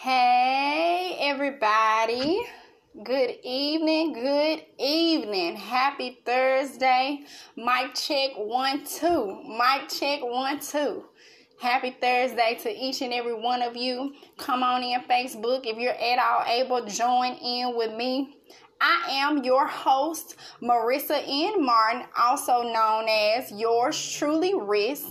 Hey, everybody. Good evening. Good evening. Happy Thursday. Mic check one, two. Mic check one, two. Happy Thursday to each and every one of you. Come on in Facebook. If you're at all able, join in with me. I am your host, Marissa N. Martin, also known as yours truly, Riss,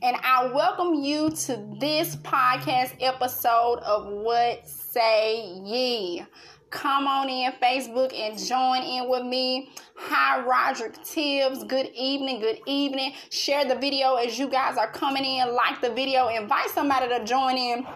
and I welcome you to this podcast episode of What Say Ye. Come on in Facebook and join in with me. Hi, Roderick Tibbs. Good evening. Good evening. Share the video as you guys are coming in. Like the video. Invite somebody to join in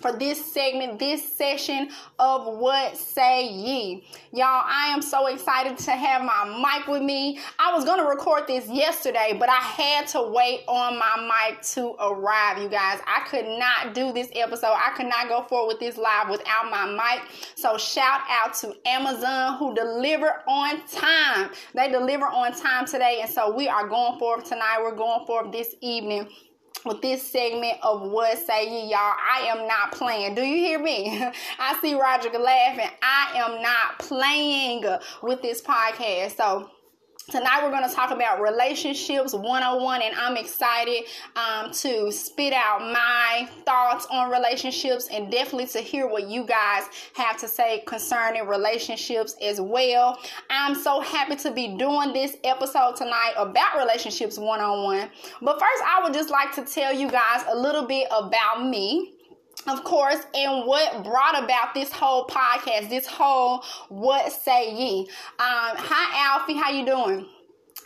for this segment, this session of What Say Ye. Y'all, I am so excited to have my mic with me. I was going to record this yesterday, but I had to wait on my mic to arrive, you guys. I could not do this episode. I could not go forward with this live without my mic. So shout out to Amazon who deliver on time. They deliver on time today. And so we are going forward tonight. We're going forward this evening with this segment of what say ye y'all. I am not playing. Do you hear me? I see roger laughing. I am not playing with this podcast. So Tonight we're going to talk about relationships 101 and I'm excited um, to spit out my thoughts on relationships and definitely to hear what you guys have to say concerning relationships as well. I'm so happy to be doing this episode tonight about relationships 101. But first I would just like to tell you guys a little bit about me of course, and what brought about this whole podcast, this whole what say ye. Um, hi Alfie, how you doing?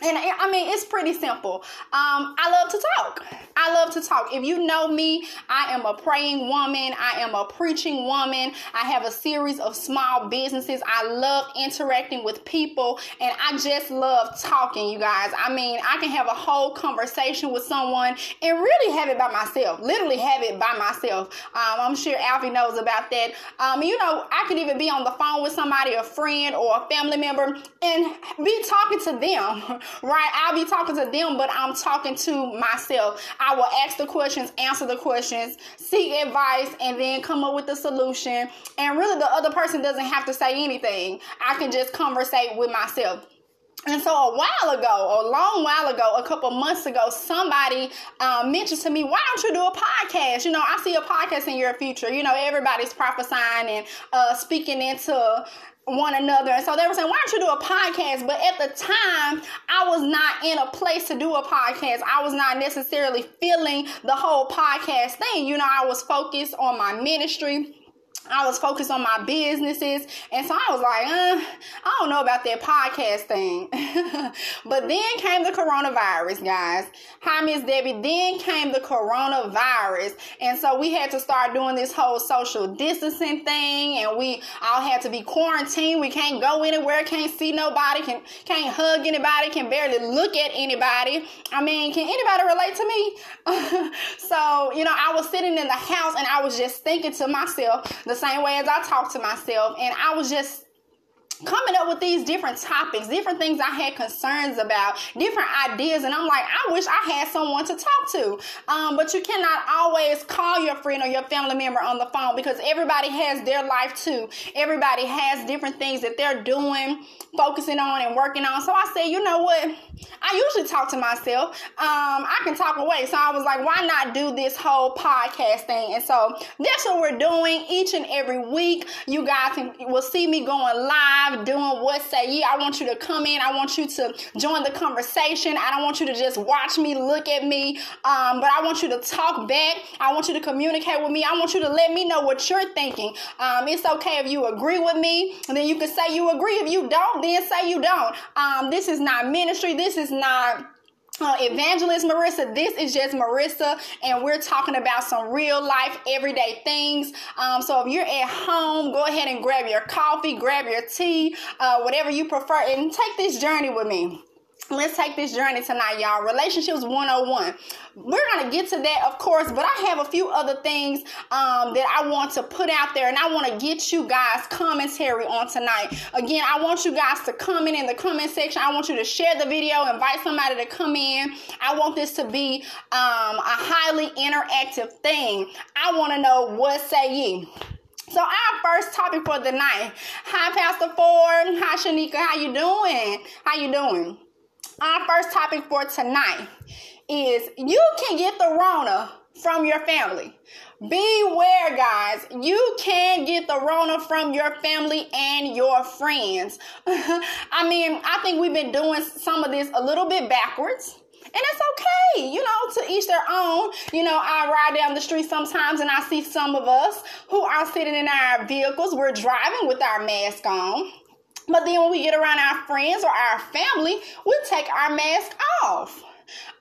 And I mean, it's pretty simple. Um, I love to talk. I love to talk. If you know me, I am a praying woman. I am a preaching woman. I have a series of small businesses. I love interacting with people and I just love talking, you guys. I mean, I can have a whole conversation with someone and really have it by myself. Literally have it by myself. Um, I'm sure Alfie knows about that. Um, you know, I could even be on the phone with somebody, a friend or a family member, and be talking to them right? I'll be talking to them, but I'm talking to myself. I will ask the questions, answer the questions, seek advice, and then come up with the solution. And really, the other person doesn't have to say anything. I can just conversate with myself. And so a while ago, a long while ago, a couple months ago, somebody um, mentioned to me, "Why don't you do a podcast?" You know, I see a podcast in your future. You know, everybody's prophesying and uh, speaking into one another. And so they were saying, why don't you do a podcast? But at the time, I was not in a place to do a podcast. I was not necessarily feeling the whole podcast thing. You know, I was focused on my ministry I was focused on my businesses. And so I was like, uh, I don't know about that podcast thing. but then came the coronavirus, guys. Hi, Miss Debbie. Then came the coronavirus. And so we had to start doing this whole social distancing thing. And we all had to be quarantined. We can't go anywhere, can't see nobody, can, can't hug anybody, can barely look at anybody. I mean, can anybody relate to me? so, you know, I was sitting in the house and I was just thinking to myself, the same way as I talk to myself. And I was just coming up with these different topics, different things I had concerns about, different ideas, and I'm like, I wish I had someone to talk to. Um, but you cannot always call your friend or your family member on the phone because everybody has their life too. Everybody has different things that they're doing, focusing on, and working on. So I said, you know what? I usually talk to myself. Um, I can talk away. So I was like, why not do this whole podcast thing? And so that's what we're doing each and every week. You guys can, will see me going live, doing what say ye. I want you to come in. I want you to join the conversation. I don't want you to just watch me, look at me, um, but I want you to talk back. I want you to communicate with me. I want you to let me know what you're thinking. Um, it's okay if you agree with me, and then you can say you agree. If you don't, then say you don't. Um, this is not ministry. This is not uh, evangelist Marissa. This is just Marissa, and we're talking about some real life, everyday things. Um, so if you're at home, go ahead and grab your coffee, grab your tea, uh, whatever you prefer, and take this journey with me let's take this journey tonight, y'all. Relationships 101. We're going to get to that, of course, but I have a few other things um, that I want to put out there, and I want to get you guys commentary on tonight. Again, I want you guys to comment in the comment section. I want you to share the video, invite somebody to come in. I want this to be um, a highly interactive thing. I want to know what say ye. So our first topic for the night. Hi, Pastor Ford. Hi, Shanika. How you doing? How you doing? Our first topic for tonight is you can get the Rona from your family. Beware, guys. You can get the Rona from your family and your friends. I mean, I think we've been doing some of this a little bit backwards. And it's okay, you know, to each their own. You know, I ride down the street sometimes and I see some of us who are sitting in our vehicles. We're driving with our mask on. But then when we get around our friends or our family, we take our mask off.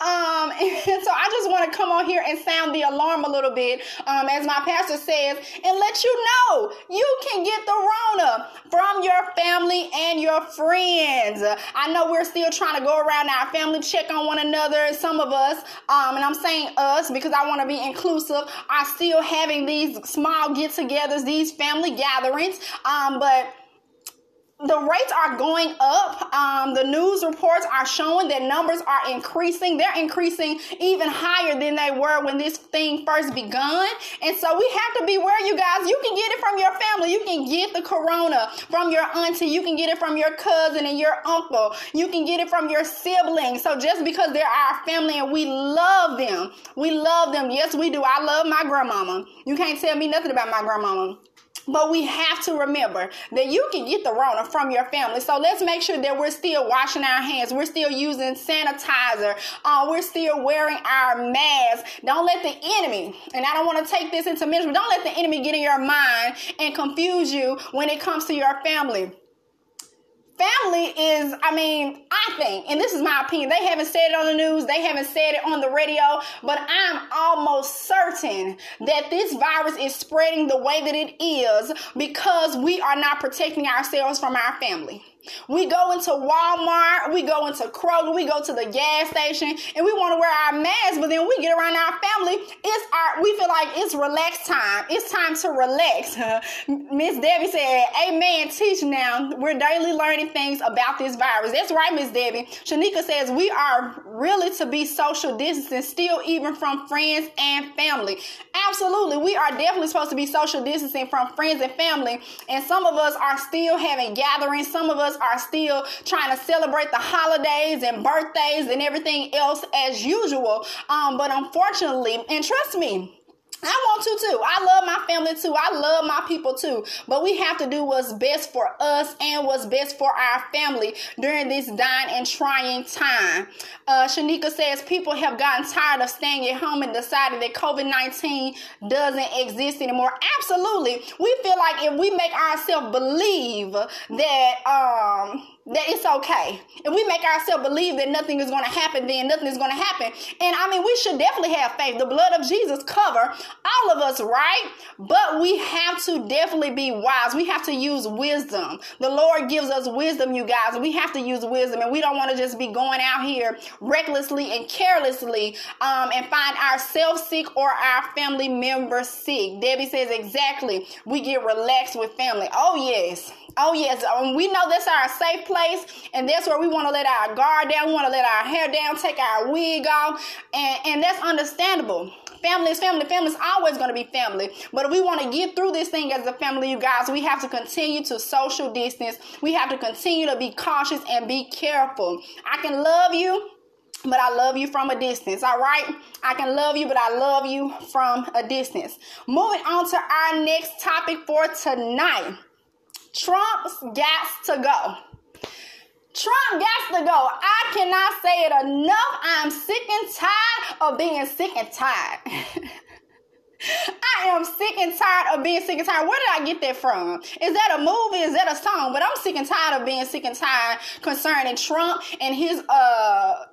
Um, and so I just want to come on here and sound the alarm a little bit, um, as my pastor says, and let you know you can get the Rona from your family and your friends. I know we're still trying to go around our family, check on one another. Some of us, um, and I'm saying us because I want to be inclusive, are still having these small get togethers, these family gatherings. Um, but the rates are going up. Um, the news reports are showing that numbers are increasing. They're increasing even higher than they were when this thing first begun. And so we have to beware, you guys. You can get it from your family. You can get the corona from your auntie. You can get it from your cousin and your uncle. You can get it from your siblings. So just because they're our family and we love them, we love them. Yes, we do. I love my grandmama. You can't tell me nothing about my grandmama. But we have to remember that you can get the Rona from your family. So let's make sure that we're still washing our hands. We're still using sanitizer. Uh, we're still wearing our masks. Don't let the enemy, and I don't want to take this into ministry, don't let the enemy get in your mind and confuse you when it comes to your family family is, I mean, I think, and this is my opinion, they haven't said it on the news, they haven't said it on the radio, but I'm almost certain that this virus is spreading the way that it is because we are not protecting ourselves from our family. We go into Walmart, we go into Kroger, we go to the gas station, and we want to wear our masks, but then we get around our family. It's our we feel like it's relax time. It's time to relax. Miss Debbie said, Amen. Teach now. We're daily learning things about this virus. That's right, Miss Debbie. Shanika says we are really to be social distancing still even from friends and family. Absolutely. We are definitely supposed to be social distancing from friends and family. And some of us are still having gatherings. Some of us are still trying to celebrate the holidays and birthdays and everything else as usual. Um, but unfortunately, and trust me, I want to too. I love my family too. I love my people too. But we have to do what's best for us and what's best for our family during this dying and trying time. Uh, Shanika says people have gotten tired of staying at home and decided that COVID 19 doesn't exist anymore. Absolutely. We feel like if we make ourselves believe that, um, that it's okay. If we make ourselves believe that nothing is going to happen, then nothing is going to happen. And I mean, we should definitely have faith. The blood of Jesus cover all of us, right? But we have to definitely be wise. We have to use wisdom. The Lord gives us wisdom, you guys. We have to use wisdom, and we don't want to just be going out here recklessly and carelessly um, and find ourselves sick or our family members sick. Debbie says exactly. We get relaxed with family. Oh yes. Oh, yes. Um, we know that's our safe place, and that's where we want to let our guard down. We want to let our hair down, take our wig off, and, and that's understandable. Family is family. Family is always going to be family. But if we want to get through this thing as a family, you guys, we have to continue to social distance. We have to continue to be cautious and be careful. I can love you but I love you from a distance. All right. I can love you, but I love you from a distance. Moving on to our next topic for tonight. Trump's got to go. Trump got to go. I cannot say it enough. I'm sick and tired of being sick and tired. I am sick and tired of being sick and tired. Where did I get that from? Is that a movie? Is that a song? But I'm sick and tired of being sick and tired concerning Trump and his uh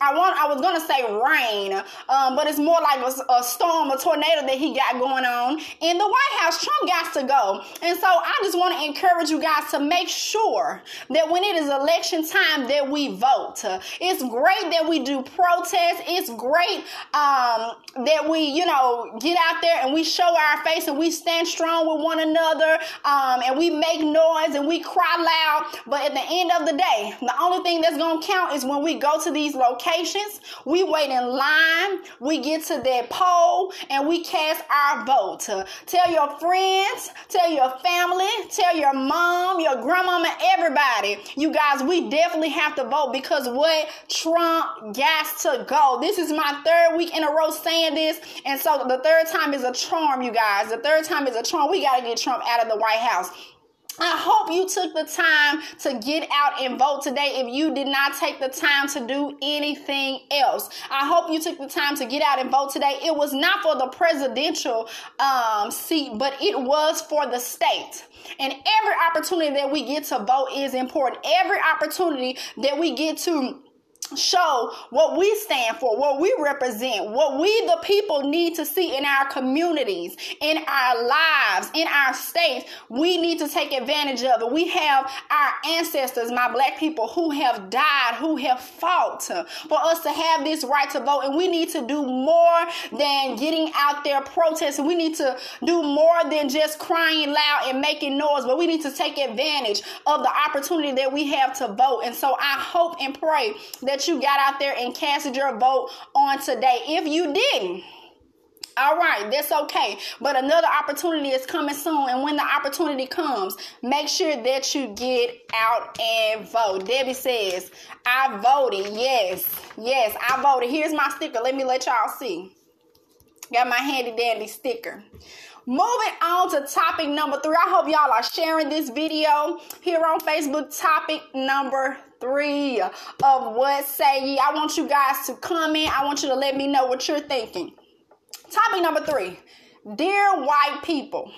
I want I was gonna say rain, um, but it's more like a, a, storm, a tornado that he got going on in the White House. Trump got to go, and so I just want to encourage you guys to make sure that when it is election time, that we vote. It's great that we do protests. It's great um, that we, you know, get out there and we show our face and we stand strong with one another, um, and we make noise and we cry loud. But at the end of the day, the only thing that's gonna count is when we go to these locations locations, we wait in line, we get to that poll, and we cast our vote. Tell your friends, tell your family, tell your mom, your grandmama, everybody. You guys, we definitely have to vote because what Trump got to go. This is my third week in a row saying this, and so the third time is a charm, you guys. The third time is a charm. We got to get Trump out of the White House. I hope you took the time to get out and vote today if you did not take the time to do anything else. I hope you took the time to get out and vote today. It was not for the presidential um, seat, but it was for the state. And every opportunity that we get to vote is important. Every opportunity that we get to show what we stand for, what we represent, what we the people need to see in our communities, in our lives, in our states. We need to take advantage of it. We have our ancestors, my black people, who have died, who have fought for us to have this right to vote. And we need to do more than getting out there protesting. We need to do more than just crying loud and making noise, but we need to take advantage of the opportunity that we have to vote. And so I hope and pray that you got out there and casted your vote on today. If you didn't, all right, that's okay. But another opportunity is coming soon. And when the opportunity comes, make sure that you get out and vote. Debbie says, I voted. Yes, yes, I voted. Here's my sticker. Let me let y'all see. Got my handy dandy sticker. Moving on to topic number three. I hope y'all are sharing this video here on Facebook. Topic number three of what say ye. I want you guys to comment. I want you to let me know what you're thinking. Topic number three. Dear white people,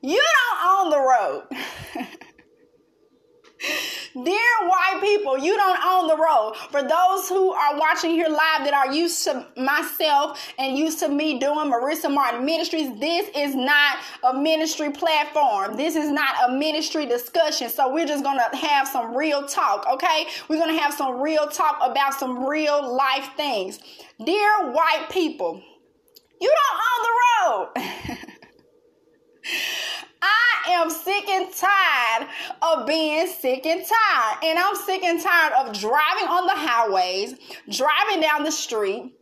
you don't own the road. Dear white people, you don't own the road. For those who are watching here live that are used to myself and used to me doing Marissa Martin Ministries, this is not a ministry platform. This is not a ministry discussion. So we're just going to have some real talk, okay? We're going to have some real talk about some real life things. Dear white people, you don't own the road. I am sick and tired of being sick and tired. And I'm sick and tired of driving on the highways, driving down the street,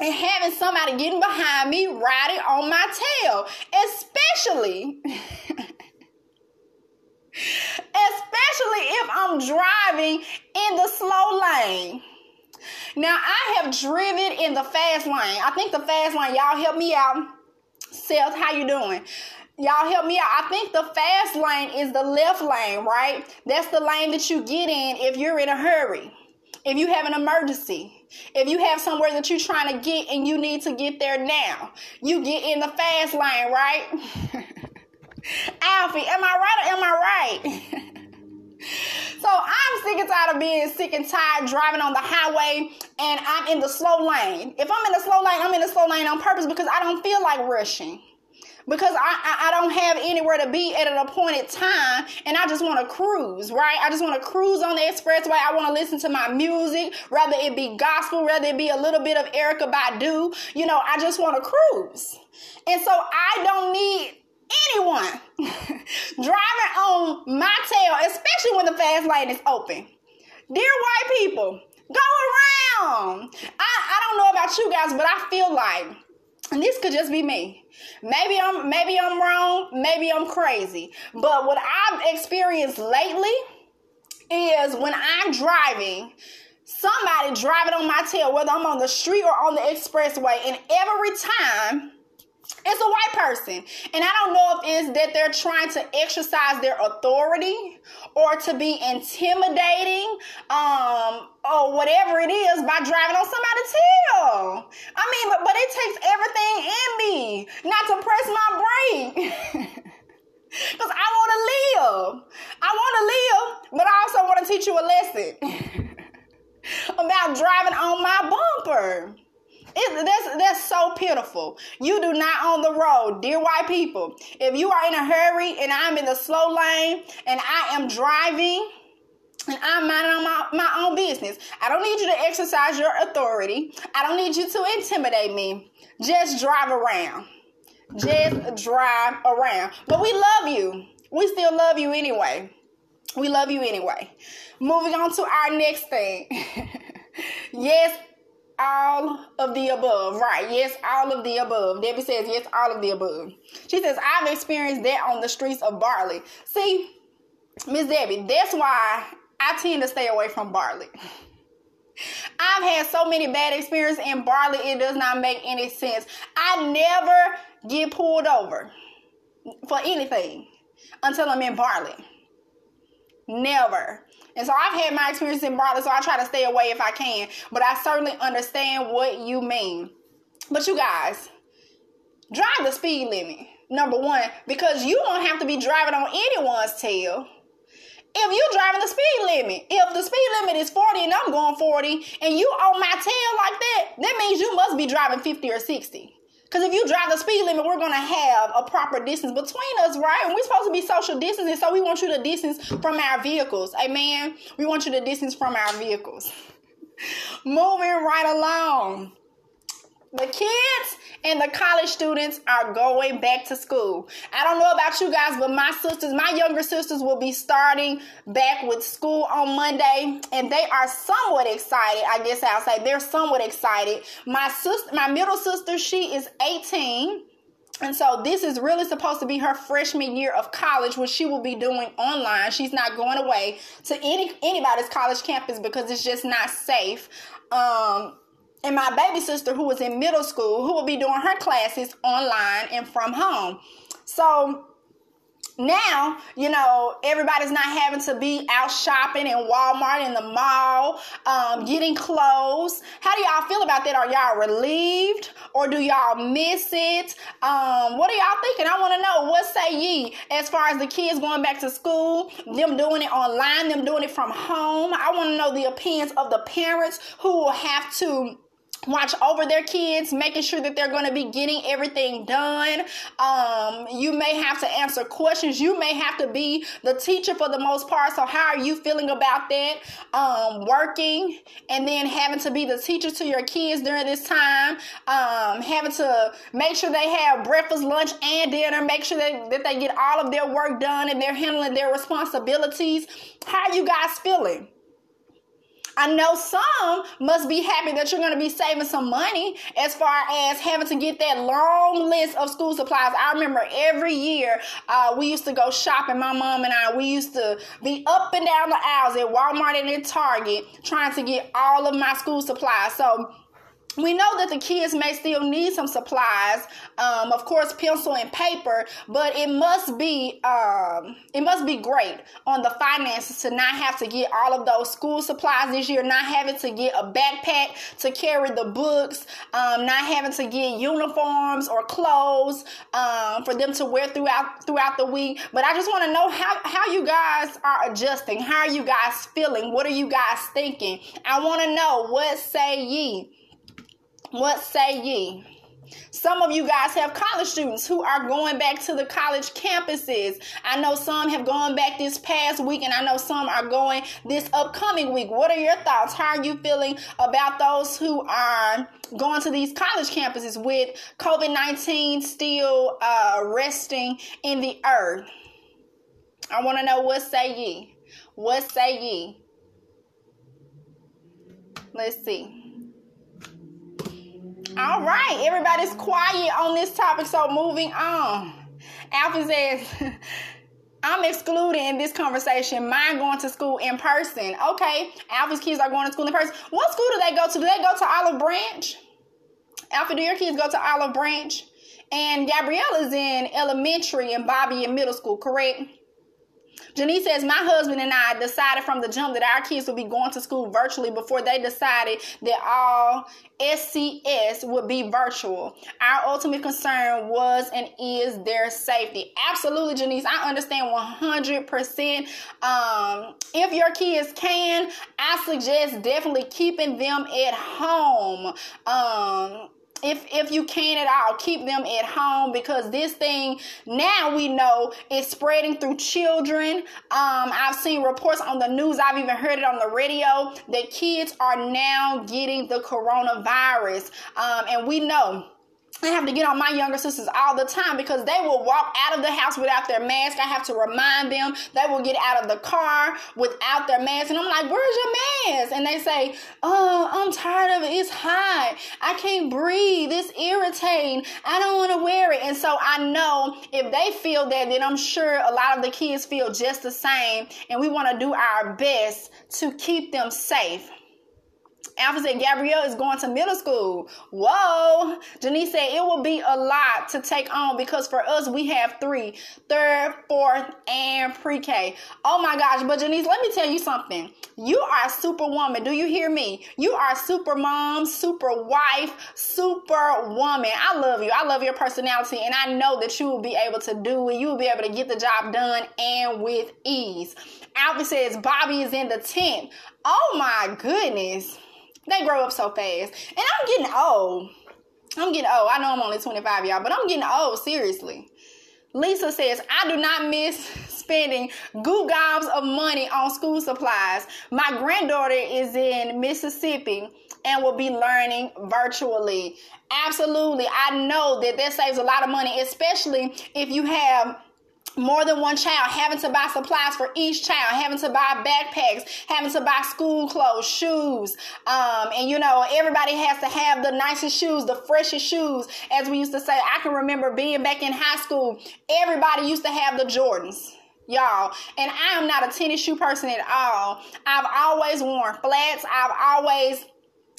and having somebody getting behind me riding on my tail. Especially. especially if I'm driving in the slow lane. Now I have driven in the fast lane. I think the fast lane, y'all help me out. Seth, how you doing? Y'all help me out. I think the fast lane is the left lane, right? That's the lane that you get in if you're in a hurry, if you have an emergency, if you have somewhere that you're trying to get and you need to get there now. You get in the fast lane, right? Alfie, am I right or am I right? So I'm sick and tired of being sick and tired driving on the highway and I'm in the slow lane. If I'm in the slow lane, I'm in the slow lane on purpose because I don't feel like rushing because I, I, I, don't have anywhere to be at an appointed time and I just want to cruise, right? I just want to cruise on the expressway. I want to listen to my music, whether it be gospel, whether it be a little bit of Erykah Badu. You know, I just want to cruise. And so I don't need anyone driving on my tail, especially when the fast lane is open. Dear white people, go around. I, I don't know about you guys, but I feel like and this could just be me. Maybe I'm maybe I'm wrong, maybe I'm crazy. But what I've experienced lately is when I'm driving, somebody driving on my tail, whether I'm on the street or on the expressway, and every time it's a white person. And I don't know if it's that they're trying to exercise their authority or to be intimidating um, or whatever it is by driving on somebody's tail. I mean, but, but it takes everything in me not to press my brake. Because I want to live. I want to live, but I also want to teach you a lesson about driving on my bumper. It, that's, that's so pitiful. You do not own the road, dear white people. If you are in a hurry and I'm in the slow lane and I am driving, and I'm minding my, my own business. I don't need you to exercise your authority. I don't need you to intimidate me. Just drive around. Just drive around. But we love you. We still love you anyway. We love you anyway. Moving on to our next thing. yes, all of the above. Right. Yes, all of the above. Debbie says, yes, all of the above. She says, I've experienced that on the streets of Bartlett. See, Miss Debbie, that's why I tend to stay away from Bartlett. I've had so many bad experiences in Bartlett, it does not make any sense. I never get pulled over for anything until I'm in Bartlett. Never. And so I've had my experience in Bartlett, so I try to stay away if I can. But I certainly understand what you mean. But you guys, drive the speed limit. Number one, because you don't have to be driving on anyone's tail. If you're driving the speed limit, if the speed limit is 40 and I'm going 40 and you on my tail like that, that means you must be driving 50 or 60. Because if you drive the speed limit, we're going to have a proper distance between us, right? And we're supposed to be social distancing, so we want you to distance from our vehicles. Amen. We want you to distance from our vehicles. Moving right along. The kids and the college students are going back to school. I don't know about you guys, but my sisters, my younger sisters, will be starting back with school on Monday, and they are somewhat excited. I guess I'll say they're somewhat excited. My sister, my middle sister, she is 18. And so this is really supposed to be her freshman year of college, which she will be doing online. She's not going away to any anybody's college campus because it's just not safe. Um, and my baby sister who was in middle school who will be doing her classes online and from home. So now, you know, everybody's not having to be out shopping in Walmart in the mall, um, getting clothes. How do y'all feel about that? Are y'all relieved or do y'all miss it? Um, what are y'all thinking? I want to know. What say ye as far as the kids going back to school, them doing it online, them doing it from home? I want to know the opinions of the parents who will have to watch over their kids making sure that they're going to be getting everything done. Um, you may have to answer questions. You may have to be the teacher for the most part. So how are you feeling about that? Um, working and then having to be the teacher to your kids during this time. Um, having to make sure they have breakfast lunch and dinner. Make sure that, that they get all of their work done and they're handling their responsibilities. How you guys feeling I know some must be happy that you're going to be saving some money as far as having to get that long list of school supplies. I remember every year uh, we used to go shopping, my mom and I, we used to be up and down the aisles at Walmart and at Target trying to get all of my school supplies. So we know that the kids may still need some supplies um, of course pencil and paper but it must be um, it must be great on the finances to not have to get all of those school supplies this year not having to get a backpack to carry the books um, not having to get uniforms or clothes um, for them to wear throughout throughout the week. But i just want to know how, how you guys are adjusting how are you guys feeling what are you guys thinking? I want to know what say ye what say ye? Some of you guys have college students who are going back to the college campuses. I know some have gone back this past week, and I know some are going this upcoming week. What are your thoughts? How are you feeling about those who are going to these college campuses with COVID 19 still uh, resting in the earth? I want to know what say ye? What say ye? Let's see. All right, everybody's quiet on this topic, so moving on. Alfie says, I'm excluding in this conversation mine going to school in person. Okay, Alfie's kids are going to school in person. What school do they go to? Do they go to Olive Branch? Alfie, do your kids go to Olive Branch? And Gabrielle is in elementary and Bobby in middle school, correct? Janice says, My husband and I decided from the jump that our kids would be going to school virtually before they decided that all SCS would be virtual. Our ultimate concern was and is their safety. Absolutely, Janice. I understand 100%. Um, if your kids can, I suggest definitely keeping them at home. Um, if if you can at all keep them at home because this thing now we know is spreading through children. Um, i've seen reports on the news. I've even heard it on the radio that kids are now getting the coronavirus. Um, and we know I have to get on my younger sisters all the time because they will walk out of the house without their mask. I have to remind them. They will get out of the car without their mask. And I'm like, where's your mask? And they say, oh, I'm tired of it. It's hot. I can't breathe. It's irritating. I don't want to wear it. And so I know if they feel that, then I'm sure a lot of the kids feel just the same. And we want to do our best to keep them safe. Alfie said Gabrielle is going to middle school. Whoa. Janice said it will be a lot to take on because for us we have three third, fourth, and pre K. Oh my gosh. But Janice, let me tell you something. You are a super woman. Do you hear me? You are super mom, super wife, super woman. I love you. I love your personality. And I know that you will be able to do it. You will be able to get the job done and with ease. Alfie says Bobby is in the tent. Oh my goodness. They grow up so fast. And I'm getting old. I'm getting old. I know I'm only 25, y'all, but I'm getting old, seriously. Lisa says, I do not miss spending goo gobs of money on school supplies. My granddaughter is in Mississippi and will be learning virtually. Absolutely. I know that that saves a lot of money, especially if you have more than one child, having to buy supplies for each child, having to buy backpacks, having to buy school clothes, shoes. Um, and you know, everybody has to have the nicest shoes, the freshest shoes, as we used to say. I can remember being back in high school, everybody used to have the Jordans y'all. And I am not a tennis shoe person at all. I've always worn flats. I've always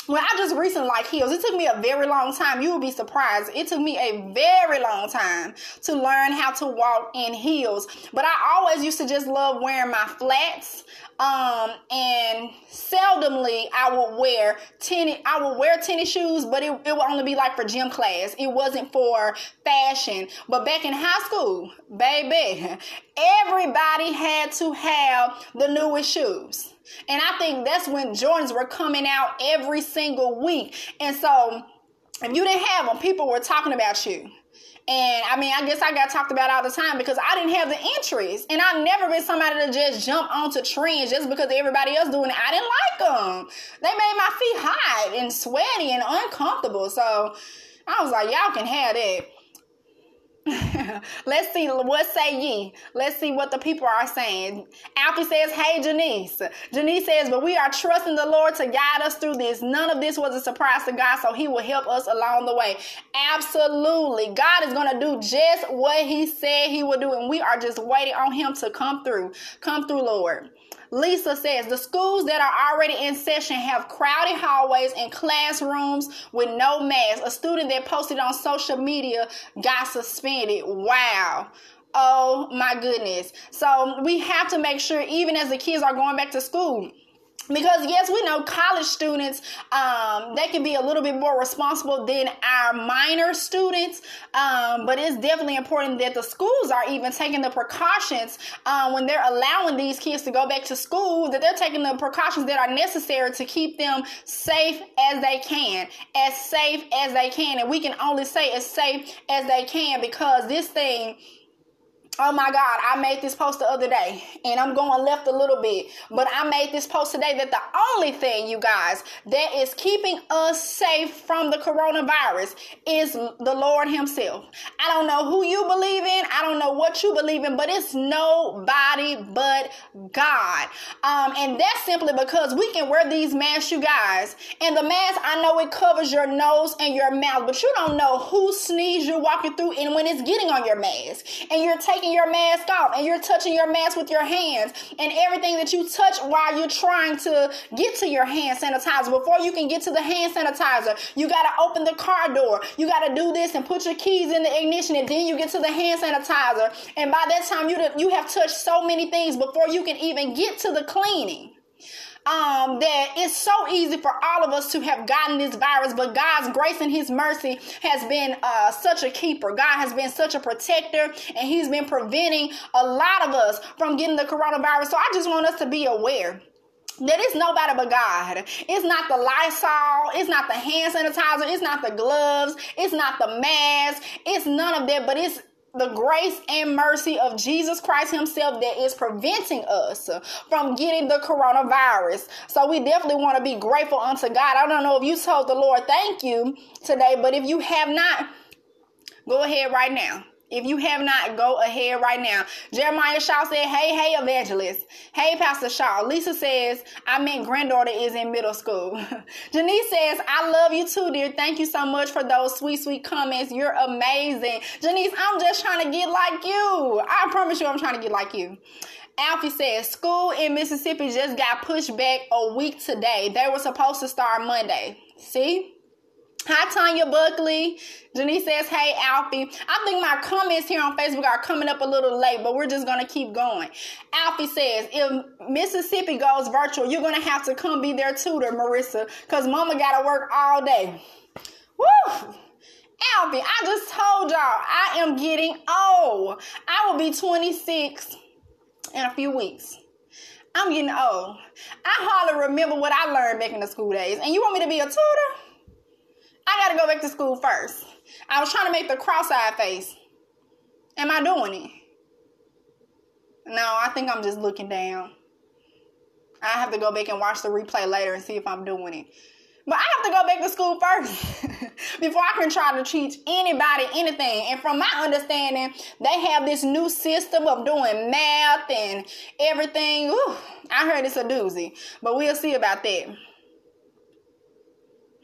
well, I just recently like heels. It took me a very long time. You will be surprised. It took me a very long time to learn how to walk in heels. But I always used to just love wearing my flats. Um, and seldomly I would wear tennis. I would wear tennis shoes, but it, it would only be like for gym class. It wasn't for fashion. But back in high school, baby, everybody had to have the newest shoes. And I think that's when Jordans were coming out every single week. And so if you didn't have them, people were talking about you. And I mean, I guess I got talked about all the time because I didn't have the interest. And I've never been somebody to just jump onto trends just because everybody else doing it. I didn't like them. They made my feet hot and sweaty and uncomfortable. So I was like, y'all can have that. Let's see what say ye. Let's see what the people are saying. Alfie says, Hey Janice. Janice says, But we are trusting the Lord to guide us through this. None of this was a surprise to God, so He will help us along the way. Absolutely. God is gonna do just what He said He would do, and we are just waiting on Him to come through. Come through, Lord. Lisa says the schools that are already in session have crowded hallways and classrooms with no masks. A student that posted on social media got suspended. Wow. Oh my goodness. So we have to make sure, even as the kids are going back to school, because yes we know college students um, they can be a little bit more responsible than our minor students um, but it's definitely important that the schools are even taking the precautions um, when they're allowing these kids to go back to school that they're taking the precautions that are necessary to keep them safe as they can as safe as they can. And we can only say as safe as they can because this thing Oh my God, I made this post the other day and I'm going left a little bit, but I made this post today that the only thing, you guys, that is keeping us safe from the coronavirus is the Lord Himself. I don't know who you believe in, I don't know what you believe in, but it's nobody but God. Um, and that's simply because we can wear these masks, you guys, and the mask, I know it covers your nose and your mouth, but you don't know who sneeze you're walking through and when it's getting on your mask and you're taking taking your mask off and you're touching your mask with your hands and everything that you touch while you're trying to get to your hand sanitizer. Before you can get to the hand sanitizer, you got to open the car door. You got to do this and put your keys in the ignition and then you get to the hand sanitizer. And by that time, you, you have touched so many things before you can even get to the cleaning um, that it's so easy for all of us to have gotten this virus, but God's grace and His mercy has been uh, such a keeper. God has been such a protector, and He's been preventing a lot of us from getting the coronavirus. So I just want us to be aware that it's nobody but God. It's not the Lysol, it's not the hand sanitizer, it's not the gloves, it's not the mask, it's none of that, but it's the grace and mercy of Jesus Christ Himself that is preventing us from getting the coronavirus. So we definitely want to be grateful unto God. I don't know if you told the Lord thank you today, but if you have not, Go ahead right now. If you have not, go ahead right now. Jeremiah Shaw said, Hey, hey, evangelist. Hey, Pastor Shaw. Lisa says, I meant granddaughter is in middle school. Janice says, I love you too, dear. Thank you so much for those sweet, sweet comments. You're amazing. Janice, I'm just trying to get like you. I promise you, I'm trying to get like you. Alfie says, school in Mississippi just got pushed back a week today. They were supposed to start Monday. See? Hi, Tanya Buckley. Janice says, Hey, Alfie. I think my comments here on Facebook are coming up a little late, but we're just going to keep going. Alfie says, If Mississippi goes virtual, you're going to have to come be their tutor, Marissa, because mama got to work all day. Woo! Alfie, I just told y'all I am getting old. I will be 26 in a few weeks. I'm getting old. I hardly remember what I learned back in the school days. And you want me to be a tutor? I got to go back to school first. I was trying to make the cross-eyed face. Am I doing it? No, I think I'm just looking down. I have to go back and watch the replay later and see if I'm doing it. But I have to go back to school first before I can try to teach anybody anything. And from my understanding, they have this new system of doing math and everything. Ooh, I heard it's a doozy, but we'll see about that.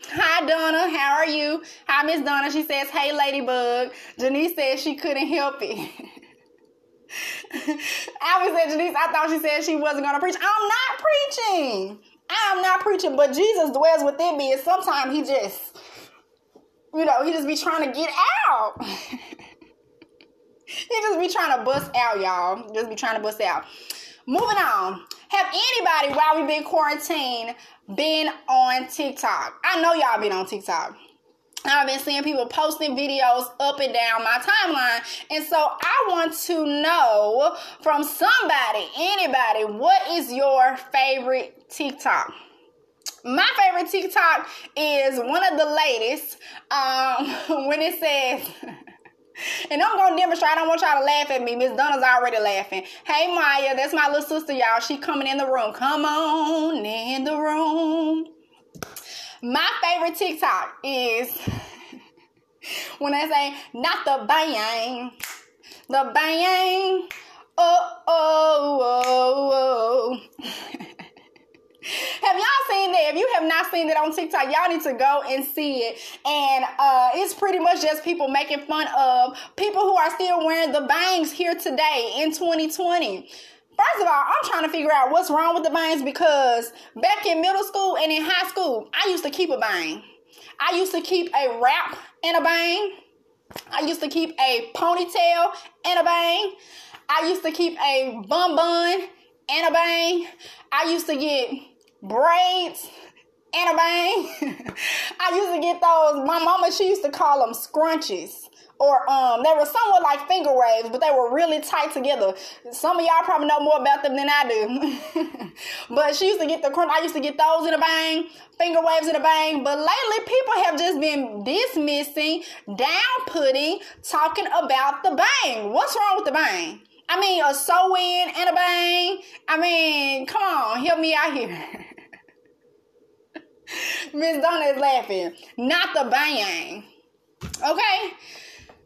Hi Donna, how are you? Hi Miss Donna. She says, "Hey Ladybug." Janice says she couldn't help it. Alvin said, Janice, I thought she said she wasn't gonna preach. I'm not preaching. I'm not preaching, but Jesus dwells within me, and sometimes he just, you know, he just be trying to get out. he just be trying to bust out, y'all. Just be trying to bust out. Moving on. Have anybody while we've been quarantined been on TikTok? I know y'all been on TikTok. I've been seeing people posting videos up and down my timeline. And so I want to know from somebody, anybody, what is your favorite TikTok? My favorite TikTok is one of the latest um, when it says, and I'm gonna demonstrate. I don't want y'all to laugh at me. Miss Donna's already laughing. Hey Maya, that's my little sister, y'all. She coming in the room. Come on in the room. My favorite TikTok is when I say not the bang, the bang. Oh oh oh oh. oh. Have y'all seen that? If you have not seen it on TikTok, y'all need to go and see it. And uh, it's pretty much just people making fun of people who are still wearing the bangs here today in 2020. First of all, I'm trying to figure out what's wrong with the bangs because back in middle school and in high school, I used to keep a bang. I used to keep a wrap and a bang. I used to keep a ponytail and a bang. I used to keep a bun bun and a bang. I used to get braids and a bang. I used to get those. My mama, she used to call them scrunchies. Or um, they were somewhat like finger waves, but they were really tight together. Some of y'all probably know more about them than I do. but she used to get the crunch. I used to get those in a bang, finger waves in a bang. But lately, people have just been dismissing, down putting, talking about the bang. What's wrong with the bang? I mean, a sew in and a bang. I mean, come on, help me out here. Miss Donna is laughing. Not the bang. Okay?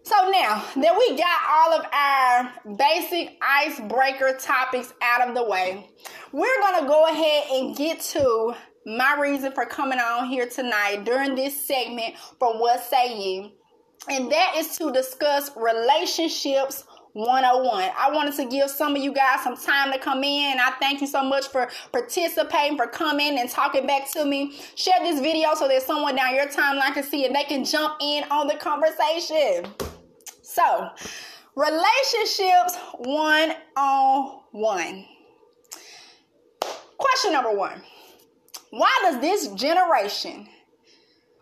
So now that we got all of our basic icebreaker topics out of the way, we're going to go ahead and get to my reason for coming on here tonight during this segment for What Say You. And that is to discuss relationships 101. I wanted to give some of you guys some time to come in. I thank you so much for participating, for coming and talking back to me. Share this video so there's someone down your timeline can see and they can jump in on the conversation. So, relationships one on one. Question number one Why does this generation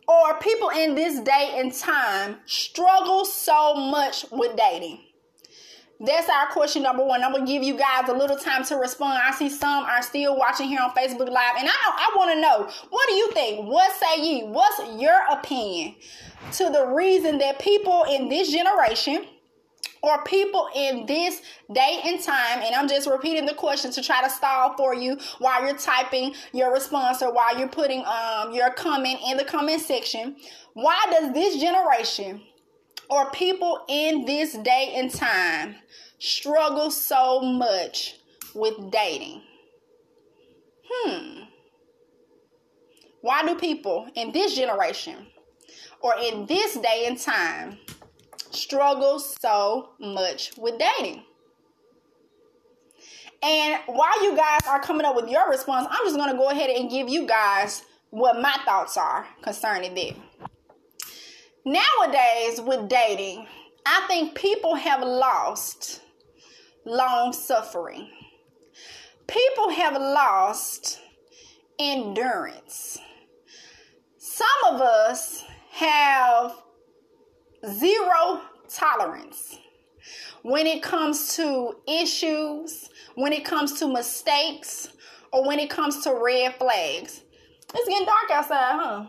or people in this day and time struggle so much with dating? That's our question number one. I'm gonna give you guys a little time to respond. I see some are still watching here on Facebook Live, and I I want to know what do you think? What say ye? What's your opinion to the reason that people in this generation or people in this day and time, and I'm just repeating the question to try to stall for you while you're typing your response or while you're putting um, your comment in the comment section. Why does this generation or people in this day and time struggle so much with dating? Hmm. Why do people in this generation or in this day and time struggle so much with dating? And while you guys are coming up with your response, I'm just going to go ahead and give you guys what my thoughts are concerning that. Nowadays, with dating, I think people have lost long suffering. People have lost endurance. Some of us have zero tolerance when it comes to issues, when it comes to mistakes, or when it comes to red flags. It's getting dark outside, huh?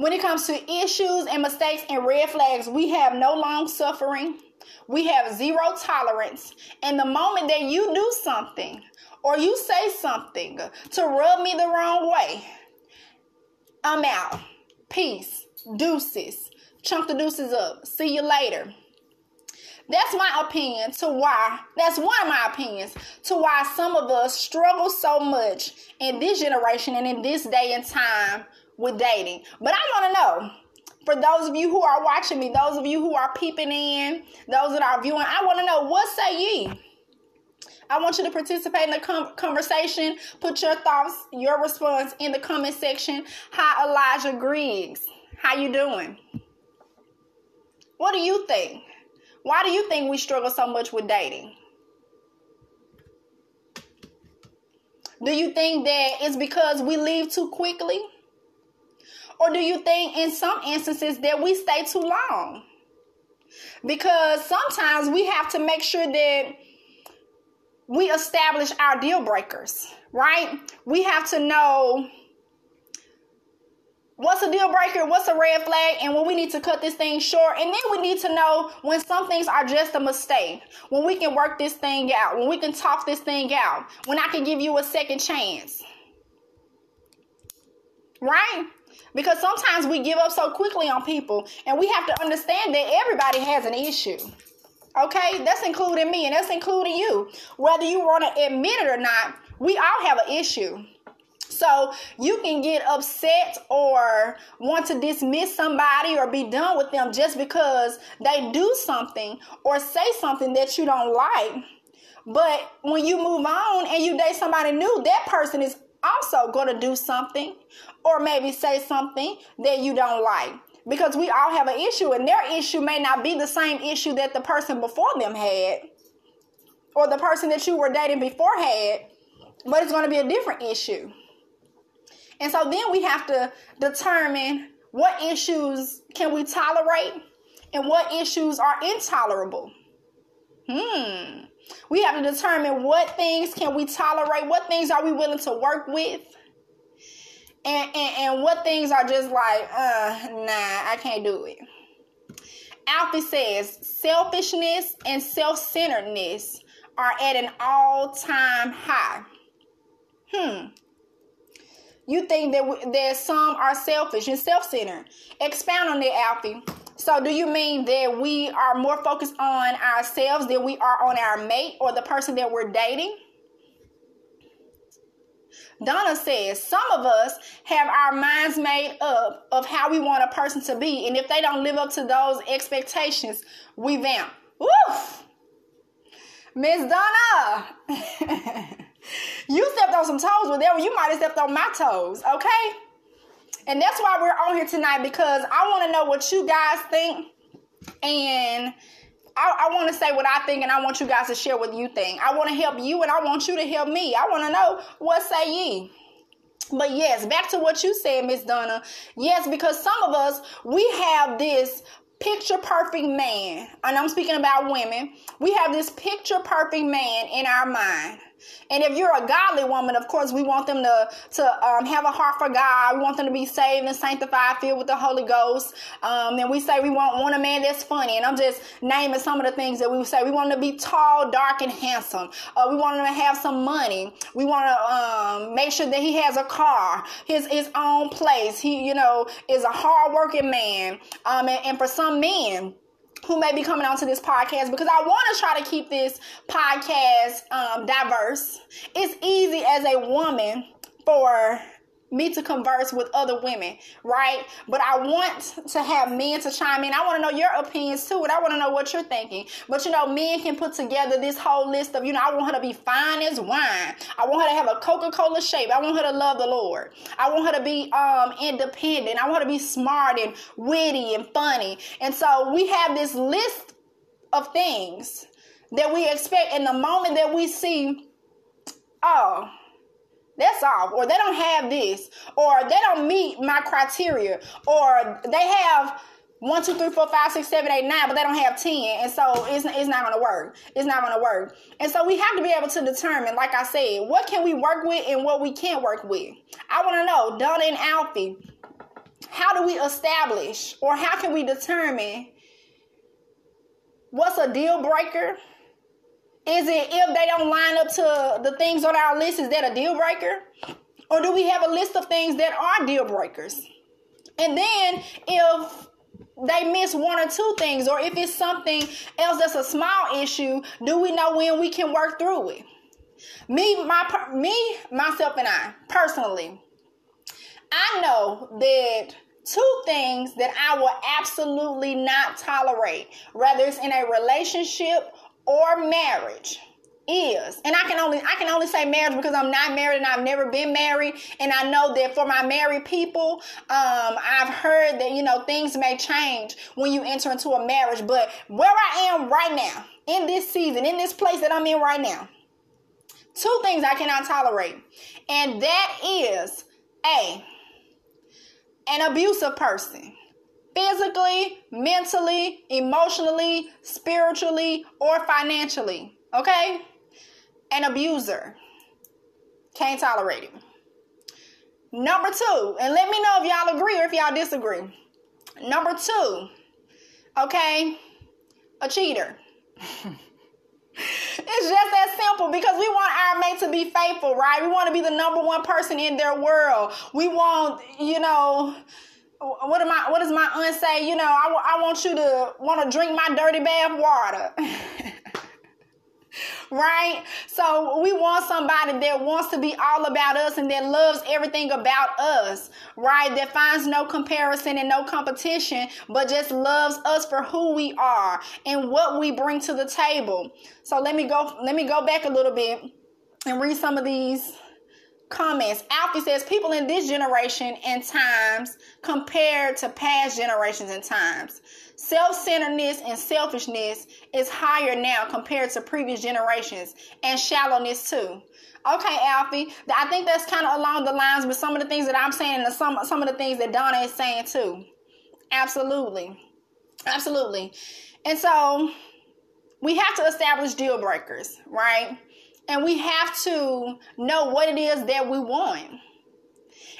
When it comes to issues and mistakes and red flags, we have no long suffering. We have zero tolerance. And the moment that you do something or you say something to rub me the wrong way, I'm out. Peace. Deuces. Chunk the deuces up. See you later. That's my opinion to why, that's one of my opinions to why some of us struggle so much in this generation and in this day and time with dating. But I want to know for those of you who are watching me, those of you who are peeping in, those that are viewing, I want to know what say ye? I want you to participate in the conversation. Put your thoughts, your response in the comment section. Hi, Elijah Griggs. How you doing? What do you think? Why do you think we struggle so much with dating? Do you think that it's because we leave too quickly? Or do you think in some instances that we stay too long? Because sometimes we have to make sure that we establish our deal breakers, right? We have to know what's a deal breaker, what's a red flag, and when we need to cut this thing short. And then we need to know when some things are just a mistake, when we can work this thing out, when we can talk this thing out, when I can give you a second chance. Right? Because sometimes we give up so quickly on people, and we have to understand that everybody has an issue. Okay, that's including me, and that's including you. Whether you want to admit it or not, we all have an issue. So you can get upset or want to dismiss somebody or be done with them just because they do something or say something that you don't like. But when you move on and you date somebody new, that person is also going to do something or maybe say something that you don't like. Because we all have an issue and their issue may not be the same issue that the person before them had or the person that you were dating before had but it's going to be a different issue. And so then we have to determine what issues can we tolerate and what issues are intolerable. Hmm we have to determine what things can we tolerate, what things are we willing to work with, and, and, and what things are just like, uh, nah, I can't do it. Alfie says selfishness and self centeredness are at an all time high. Hmm. You think that, that some are selfish and self centered. Expound on that, Alfie. So, do you mean that we are more focused on ourselves than we are on our mate or the person that we're dating? Donna says some of us have our minds made up of how we want a person to be, and if they don't live up to those expectations, we vamp. Woof! Miss Donna, you stepped on some toes with that one. You might have stepped on my toes, okay? And that's why we're on here tonight because I want to know what you guys think. And I, I want to say what I think, and I want you guys to share what you think. I want to help you, and I want you to help me. I want to know what say ye. But yes, back to what you said, Miss Donna. Yes, because some of us we have this picture perfect man, and I'm speaking about women. We have this picture perfect man in our mind And if you're a godly woman, of course, we want them to to um, have a heart for God. We want them to be saved and sanctified, filled with the Holy Ghost. Um, and we say we want want a man that's funny. And I'm just naming some of the things that we say. We want them to be tall, dark, and handsome. Uh, we want them to have some money. We want to um, make sure that he has a car, his his own place. He, you know, is a hardworking man. Um, and, and for some men who may be coming onto this podcast because I want to try to keep this podcast um, diverse. It's easy as a woman for me to converse with other women, right? But I want to have men to chime in. I want to know your opinions too, and I want to know what you're thinking. But you know, men can put together this whole list of, you know, I want her to be fine as wine. I want her to have a Coca-Cola shape. I want her to love the Lord. I want her to be um independent. I want her to be smart and witty and funny. And so we have this list of things that we expect in the moment that we see, oh, that's all. Or they don't have this. Or they don't meet my criteria. Or they have one, two, three, four, five, six, seven, eight, nine, but they don't have 10. And so it's, it's not to work. It's not to work. And so we have to be able to determine, like I said, what can we work with and what we can't work with. I want to know, Donna and Alfie, how do we establish or how can we determine what's a deal breaker is it if they don't line up to the things on our list, is that a deal breaker? Or do we have a list of things that are deal breakers? And then if they miss one or two things, or if it's something else that's a small issue, do we know when we can work through it? Me, my, me, myself, and I personally, I know that two things that I will absolutely not tolerate, whether it's in a relationship or marriage is. And i can only i can only say marriage because i'm not married and i've never been married. And i know that for my married people um, i've heard that you know things may change when you enter into a marriage. But where i am right now in this season in this place that i'm in right now two things i cannot tolerate. And that is a an abusive person physically, mentally, emotionally, spiritually, or financially. Okay? An abuser. Can't tolerate it. Number two, and let me know if y'all agree or if y'all disagree. Number two, okay, a cheater. it's just that simple because we want our mate to be faithful, right? We want to be the number one person in their world. We want, you know, Oh, what am I? What does my aunt say? You know, I, I want you to want to drink my dirty bath water. right? So we want somebody that wants to be all about us and that loves everything about us, right? That finds no comparison and no competition, but just loves us for who we are and what we bring to the table. So let me go let me go back a little bit and read some of these comments. Alfie says people in this generation and times compared to past generations and times. Self-centeredness and selfishness is higher now compared to previous generations and shallowness too. Okay, Alfie, I think that's kind of along the lines with some of the things that I'm saying and some some of the things that Donna is saying too. Absolutely. Absolutely. And so we have to establish deal breakers, right? And we have to know what it is that we want.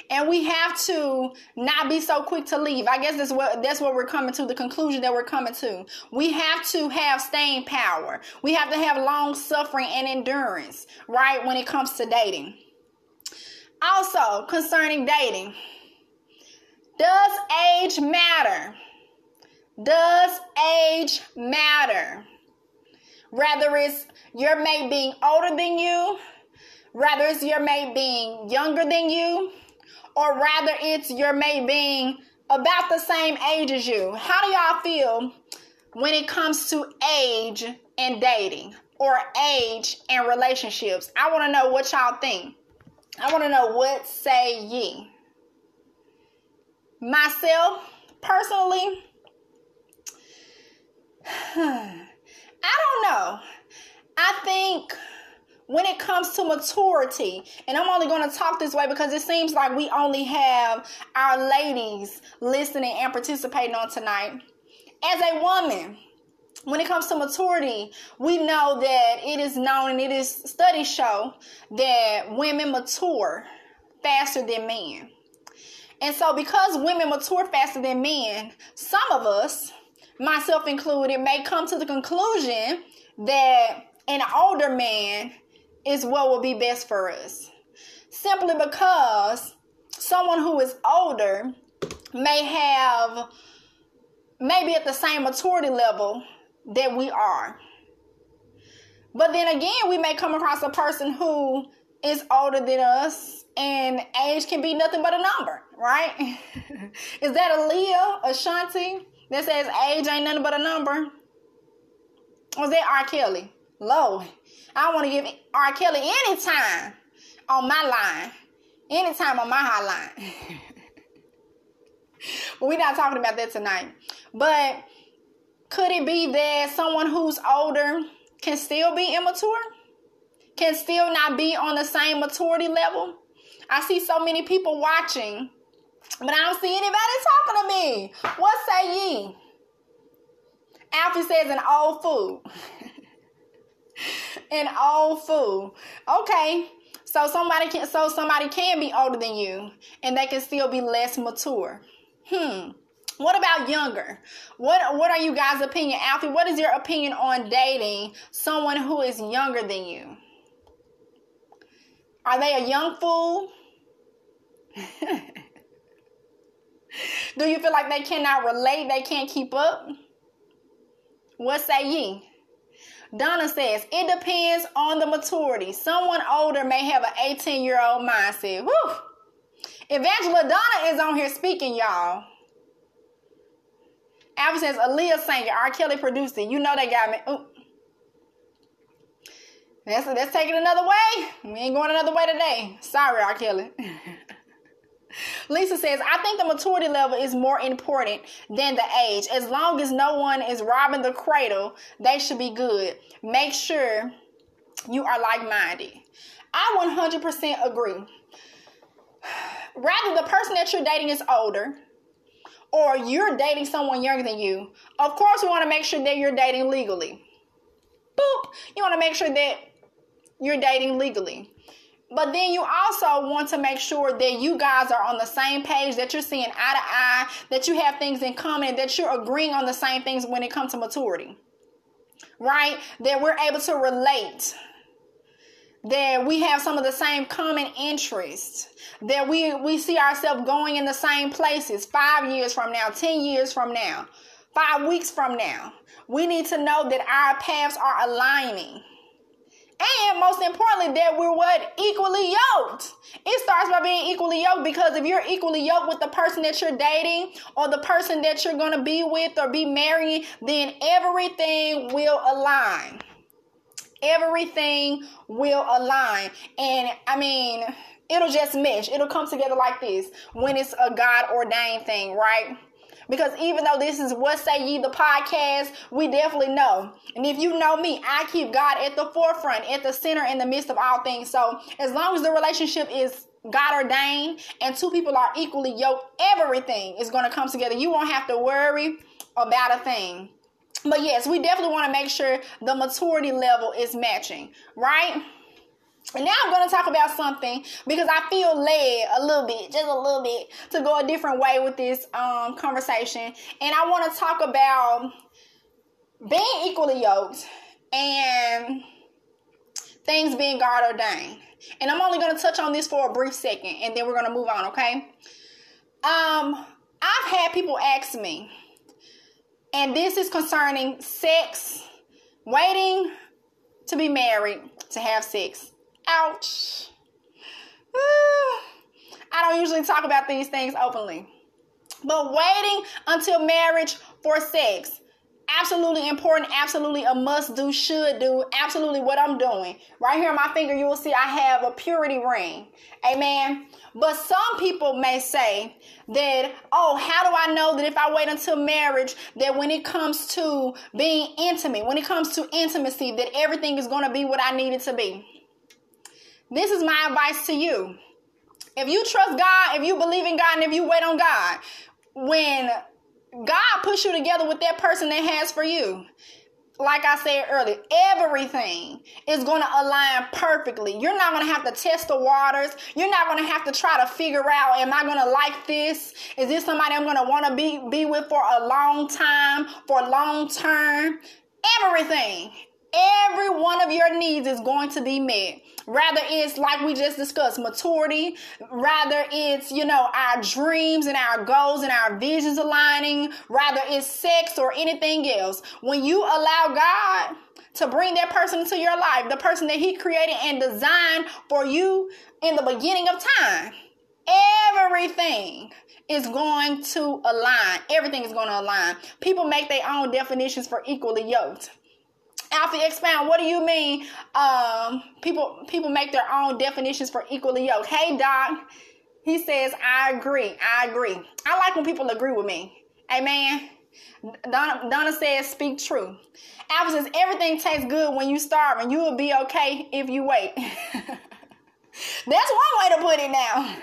And we have to not be so quick to leave. I guess that's what that's what we're coming to, the conclusion that we're coming to. We have to have staying power. We have to have long suffering and endurance, right, when it comes to dating. Also, concerning dating, does age matter? Does age matter? Rather it's your mate being older than you, rather it's your mate being younger than you, or rather it's your mate being about the same age as you. How do y'all feel when it comes to age and dating or age and relationships? I want to know what y'all think. I want to know what say ye. Myself, personally, hmm, I don't know. I think when it comes to maturity, and I'm only going to talk this way because it seems like we only have our ladies listening and participating on tonight. As a woman, when it comes to maturity, we know that it is known and it is studies show that women mature faster than men. And so, because women mature faster than men, some of us, myself included, may come to the conclusion that an older man is what will be best for us. Simply because someone who is older may have maybe at the same maturity level that we are. But then again, we may come across a person who is older than us and age can be nothing but a number, right? is that Aaliyah, Ashanti, that says age ain't nothing but a number? Oh, Was that R. Kelly? Lord, I don't want to give R. Kelly any time on my line, anytime on my hotline. but we're not talking about that tonight. But could it be that someone who's older can still be immature? Can still not be on the same maturity level? I see so many people watching, but I don't see anybody talking to me. What say ye? Alfie says an old fool. an old fool. Okay. So somebody can so somebody can be older than you and they can still be less mature. Hmm. What about younger? What what are you guys' opinion? Alfie, what is your opinion on dating someone who is younger than you? Are they a young fool? Do you feel like they cannot relate? They can't keep up? What say ye? Donna says, it depends on the maturity. Someone older may have an 18 year old mindset. Whew. Evangela Donna is on here speaking, y'all. Alvin says, Aaliyah sang it. R. Kelly produced it. You know they got me. Ooh. Let's take it another way. We ain't going another way today. Sorry, R. Kelly. Lisa says, I think the maturity level is more important than the age. As long as no one is robbing the cradle, they should be good. Make sure you are like minded. I 100% agree. Rather, the person that you're dating is older, or you're dating someone younger than you, of course, we want to make sure that you're dating legally. Boop. You want to make sure that you're dating legally. But then you also want to make sure that you guys are on the same page, that you're seeing eye to eye, that you have things in common, that you're agreeing on the same things when it comes to maturity. Right? That we're able to relate. That we have some of the same common interests. That we, we see ourselves going in the same places five years from now, 10 years from now, five weeks from now. We need to know that our paths are aligning and most importantly, that we're what? Equally yoked. It starts by being equally yoked because if you're equally yoked with the person that you're dating or the person that you're going to be with or be marrying, then everything will align. Everything will align. And I mean, it'll just mesh. It'll come together like this when it's a God ordained thing, right? Because even though this is What Say Ye, the podcast, we definitely know. And if you know me, I keep God at the forefront, at the center, in the midst of all things. So as long as the relationship is God ordained and two people are equally yoked, everything is going to come together. You won't have to worry about a thing. But yes, we definitely want to make sure the maturity level is matching, right? And now I'm going to talk about something because I feel led a little bit, just a little bit, to go a different way with this um, conversation. And I want to talk about being equally yoked and things being God ordained. And I'm only going to touch on this for a brief second and then we're going to move on, okay? Um, I've had people ask me, and this is concerning sex, waiting to be married to have sex. Ouch. I don't usually talk about these things openly. But waiting until marriage for sex absolutely important, absolutely a must do, should do, absolutely what I'm doing. Right here on my finger, you will see I have a purity ring. Amen. But some people may say that, oh, how do I know that if I wait until marriage, that when it comes to being intimate, when it comes to intimacy, that everything is going to be what I need it to be? This is my advice to you. If you trust God, if you believe in God, and if you wait on God, when God puts you together with that person that has for you, like I said earlier, everything is going to align perfectly. You're not going to have to test the waters. You're not going to have to try to figure out, am I going to like this? Is this somebody I'm going to want to be, be with for a long time, for long term? Everything, every one of your needs is going to be met. Rather, it's like we just discussed maturity. Rather, it's, you know, our dreams and our goals and our visions aligning. Rather, it's sex or anything else. When you allow God to bring that person into your life, the person that He created and designed for you in the beginning of time, everything is going to align. Everything is going to align. People make their own definitions for equally yoked. Alfie, expound. What do you mean? Um, people people make their own definitions for equally yoked. Hey, Doc. He says, I agree. I agree. I like when people agree with me. Amen. Donna, Donna says, speak true. Alfie says, everything tastes good when you starve, and you will be okay if you wait. That's one way to put it now.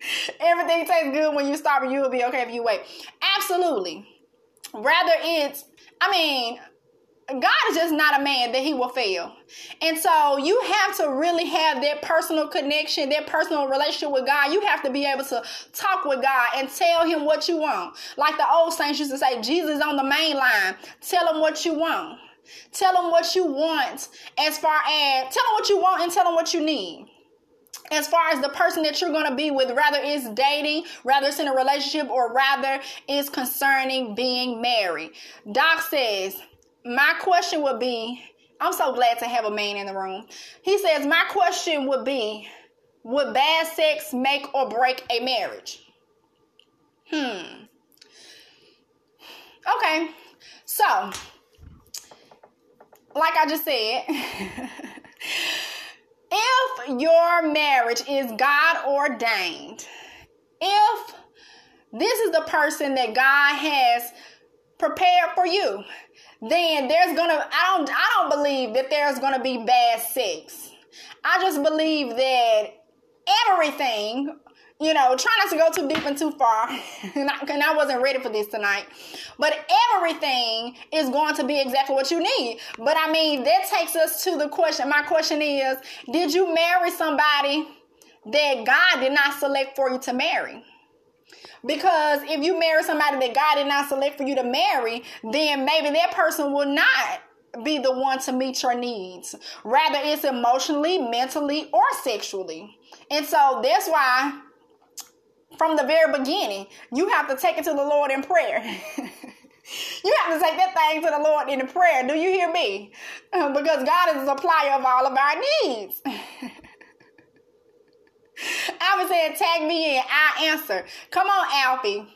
everything tastes good when you starve, and you will be okay if you wait. Absolutely. Rather, it's, I mean, God is just not a man that he will fail. And so you have to really have that personal connection, that personal relationship with God. You have to be able to talk with God and tell him what you want. Like the old saints used to say, Jesus on the main line. Tell him what you want. Tell him what you want as far as tell him what you want and tell him what you need as far as the person that you're going to be with, rather it's dating, rather it's in a relationship, or rather it's concerning being married. Doc says, my question would be I'm so glad to have a man in the room. He says, My question would be Would bad sex make or break a marriage? Hmm. Okay. So, like I just said, if your marriage is God ordained, if this is the person that God has prepared for you, then there's gonna I don't I don't believe that there's gonna be bad sex. I just believe that everything, you know, try not to go too deep and too far. and, I, and I wasn't ready for this tonight. But everything is going to be exactly what you need. But I mean, that takes us to the question. My question is, did you marry somebody that God did not select for you to marry? Because if you marry somebody that God did not select for you to marry, then maybe that person will not be the one to meet your needs. Rather, it's emotionally, mentally, or sexually. And so that's why, from the very beginning, you have to take it to the Lord in prayer. you have to take that thing to the Lord in prayer. Do you hear me? Because God is the supplier of all of our needs. Alfie said, tag me in. I answer. Come on, Alfie.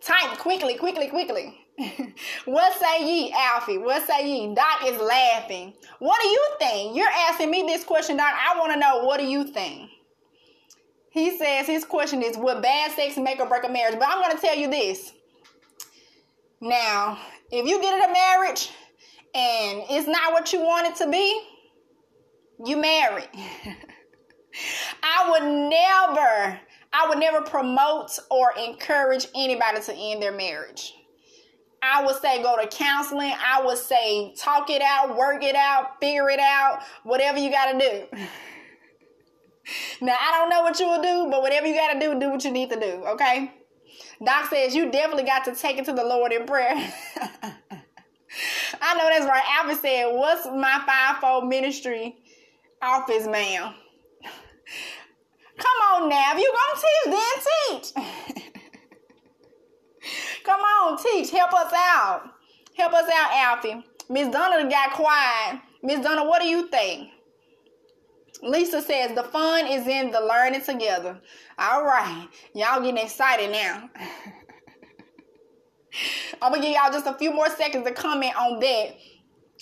Type quickly, quickly, quickly. what say ye, Alfie? What say ye? Doc is laughing. What do you think? You're asking me this question, Doc. I want to know what do you think? He says his question is Would bad sex make or break a marriage? But I'm going to tell you this. Now, if you get in a marriage and it's not what you want it to be, you marry. I would never, I would never promote or encourage anybody to end their marriage. I would say go to counseling. I would say talk it out, work it out, figure it out, whatever you got to do. now, I don't know what you will do, but whatever you got to do, do what you need to do, okay? Doc says you definitely got to take it to the Lord in prayer. I know that's right. Albert said, What's my fivefold ministry office, ma'am? Come on now. If you gonna teach, then teach. Come on, teach. Help us out. Help us out, Alfie. Miss Donna got quiet. Miss Donna, what do you think? Lisa says the fun is in the learning together. All right. Y'all getting excited now. I'm gonna give y'all just a few more seconds to comment on that.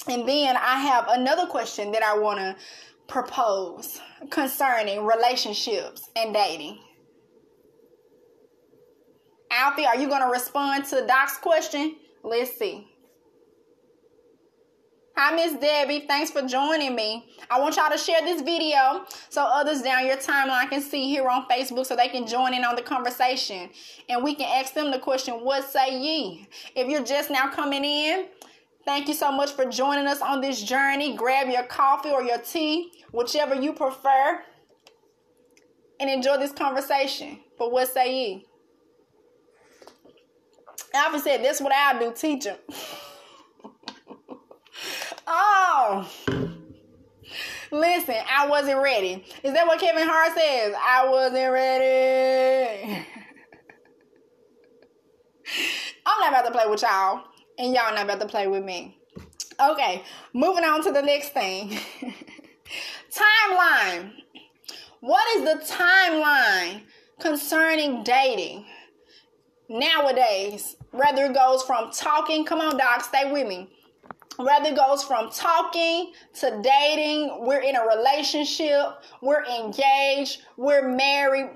And then I have another question that I wanna propose concerning relationships and dating? Alfie, are you going to respond to Doc's question? Let's see. Hi, Miss Debbie. Thanks for joining me. I want y'all to share this video so others down your timeline can see here on Facebook so they can join in on the conversation. And we can ask them the question, What say ye? If you're just now coming in, Thank you so much for joining us on this journey. Grab your coffee or your tea, whichever you prefer, and enjoy this conversation. But what say ye? Alfie said, That's what I'll do, teach him. oh. Listen, I wasn't ready. Is that what Kevin Hart says? I wasn't ready. I'm not about to play with y'all, and y'all not about to play with me. Okay, moving on to the next thing. timeline. What is the timeline concerning dating nowadays? Whether it goes from talking, come on, doc, stay with me. Whether it goes from talking to dating, we're in a relationship, we're engaged, we're married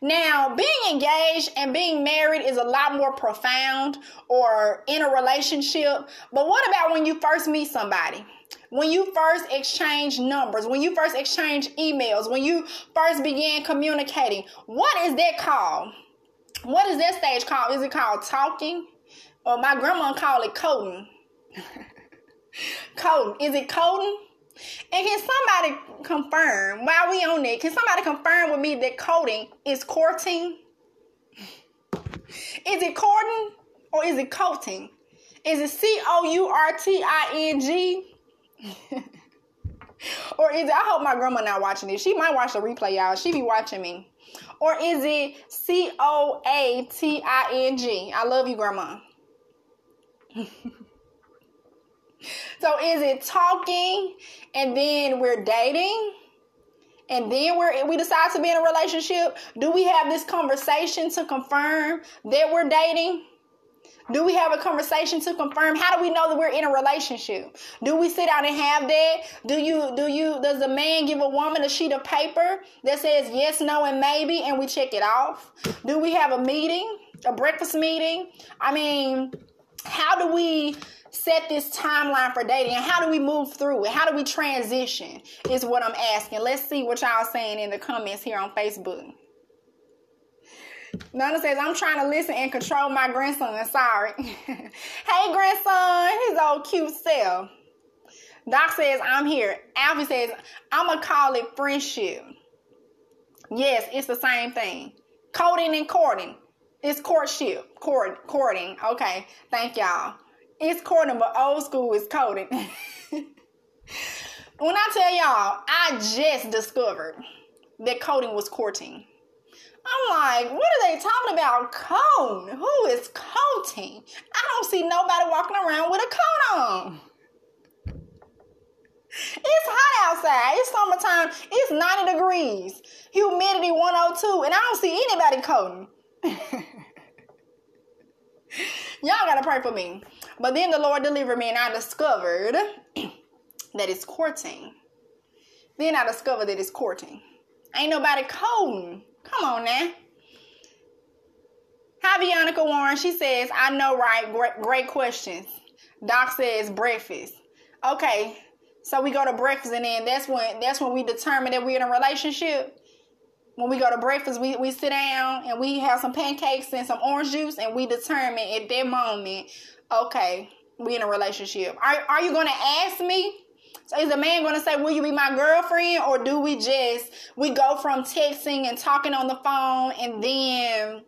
now, being engaged and being married is a lot more profound or in a relationship. But what about when you first meet somebody? When you first exchange numbers, when you first exchange emails, when you first began communicating, what is that called? What is that stage called? Is it called talking? Or my grandma called it coding. coding. Is it coding? And can somebody confirm while we on it? Can somebody confirm with me that coding is courting? Is it courting or is it courting? Is it C O U R T I N G? or is it? I hope my grandma not watching this. She might watch the replay, y'all. She be watching me. Or is it C O A T I N G? I love you, grandma. So is it talking and then we're dating? And then we're we decide to be in a relationship? Do we have this conversation to confirm that we're dating? Do we have a conversation to confirm? How do we know that we're in a relationship? Do we sit down and have that? Do you do you does a man give a woman a sheet of paper that says yes, no, and maybe and we check it off? Do we have a meeting, a breakfast meeting? I mean, how do we set this timeline for dating and how do we move through it? How do we transition? Is what I'm asking. Let's see what y'all saying in the comments here on Facebook. Nana says, I'm trying to listen and control my grandson. Sorry. hey, grandson, his old cute self. Doc says, I'm here. Alfie says, I'm going to call it friendship. Yes, it's the same thing. Coding and courting. It's courtship. Court, courting. Okay. Thank y'all. It's courting, but old school is coding. when I tell y'all, I just discovered that coding was courting. I'm like, what are they talking about? Cone? Who is coating? I don't see nobody walking around with a coat on. It's hot outside. It's summertime. It's 90 degrees. Humidity 102. And I don't see anybody coating. Y'all gotta pray for me. But then the Lord delivered me, and I discovered that it's courting. Then I discovered that it's courting. Ain't nobody courting. Come on now. Hi, Veronica Warren. She says, I know, right? Great, great questions. Doc says breakfast. Okay, so we go to breakfast, and then that's when that's when we determine that we're in a relationship when we go to breakfast, we, we sit down and we have some pancakes and some orange juice, and we determine at that moment, okay, we in a relationship. Are, are you to ask me? So is a man to say, will you be my girlfriend? Or do we just, we go from texting and talking on the phone and then